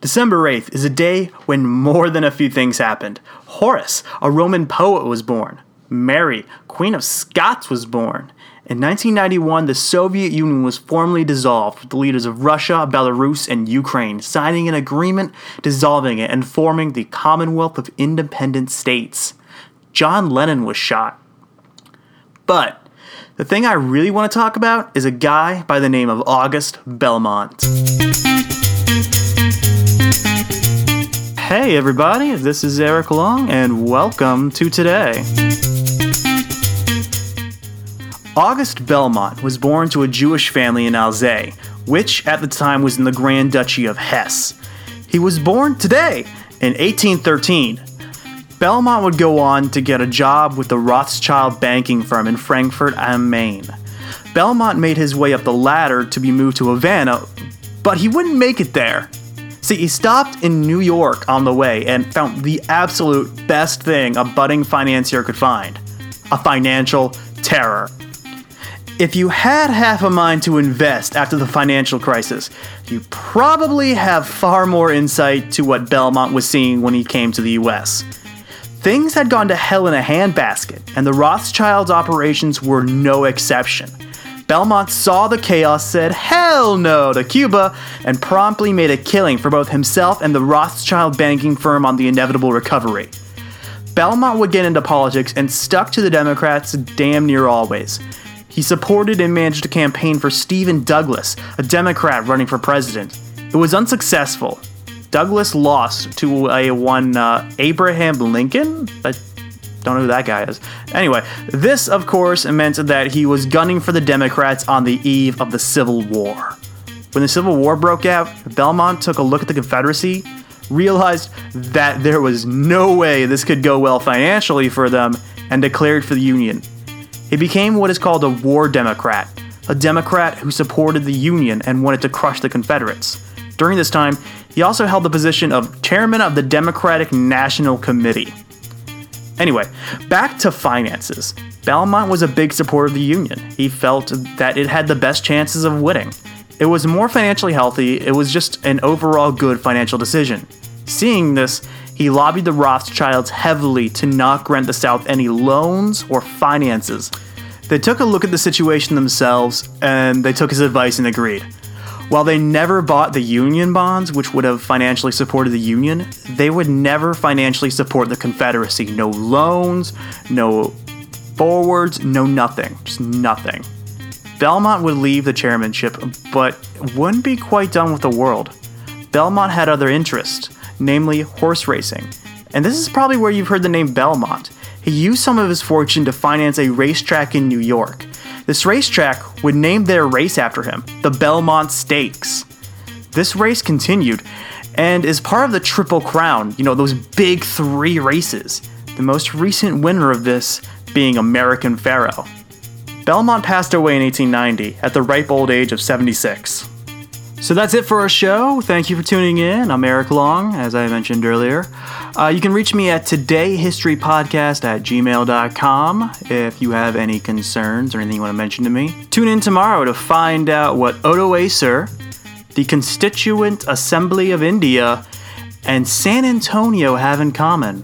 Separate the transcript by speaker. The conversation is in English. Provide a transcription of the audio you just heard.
Speaker 1: December 8th is a day when more than a few things happened. Horace, a Roman poet, was born. Mary, Queen of Scots, was born. In 1991, the Soviet Union was formally dissolved, with the leaders of Russia, Belarus, and Ukraine signing an agreement dissolving it and forming the Commonwealth of Independent States. John Lennon was shot. But the thing I really want to talk about is a guy by the name of August Belmont. Hey, everybody, this is Eric Long, and welcome to today. August Belmont was born to a Jewish family in Alzey, which at the time was in the Grand Duchy of Hesse. He was born today in 1813. Belmont would go on to get a job with the Rothschild banking firm in Frankfurt am Main. Belmont made his way up the ladder to be moved to Havana, but he wouldn't make it there. See, he stopped in New York on the way and found the absolute best thing a budding financier could find a financial terror. If you had half a mind to invest after the financial crisis, you probably have far more insight to what Belmont was seeing when he came to the US. Things had gone to hell in a handbasket, and the Rothschilds' operations were no exception. Belmont saw the chaos, said hell no to Cuba, and promptly made a killing for both himself and the Rothschild banking firm on the inevitable recovery. Belmont would get into politics and stuck to the Democrats damn near always. He supported and managed a campaign for Stephen Douglas, a Democrat running for president. It was unsuccessful. Douglas lost to a one uh, Abraham Lincoln. Don't know who that guy is. Anyway, this, of course, meant that he was gunning for the Democrats on the eve of the Civil War. When the Civil War broke out, Belmont took a look at the Confederacy, realized that there was no way this could go well financially for them, and declared for the Union. He became what is called a war Democrat, a Democrat who supported the Union and wanted to crush the Confederates. During this time, he also held the position of chairman of the Democratic National Committee. Anyway, back to finances. Belmont was a big supporter of the Union. He felt that it had the best chances of winning. It was more financially healthy, it was just an overall good financial decision. Seeing this, he lobbied the Rothschilds heavily to not grant the South any loans or finances. They took a look at the situation themselves and they took his advice and agreed. While they never bought the Union bonds, which would have financially supported the Union, they would never financially support the Confederacy. No loans, no forwards, no nothing. Just nothing. Belmont would leave the chairmanship, but wouldn't be quite done with the world. Belmont had other interests, namely horse racing. And this is probably where you've heard the name Belmont. He used some of his fortune to finance a racetrack in New York. This racetrack would name their race after him, the Belmont Stakes. This race continued and is part of the Triple Crown, you know, those big three races. The most recent winner of this being American Pharoah. Belmont passed away in 1890 at the ripe old age of 76. So that's it for our show. Thank you for tuning in. I'm Eric Long, as I mentioned earlier. Uh, you can reach me at todayhistorypodcast at gmail.com if you have any concerns or anything you want to mention to me. Tune in tomorrow to find out what Odoacer, the Constituent Assembly of India, and San Antonio have in common.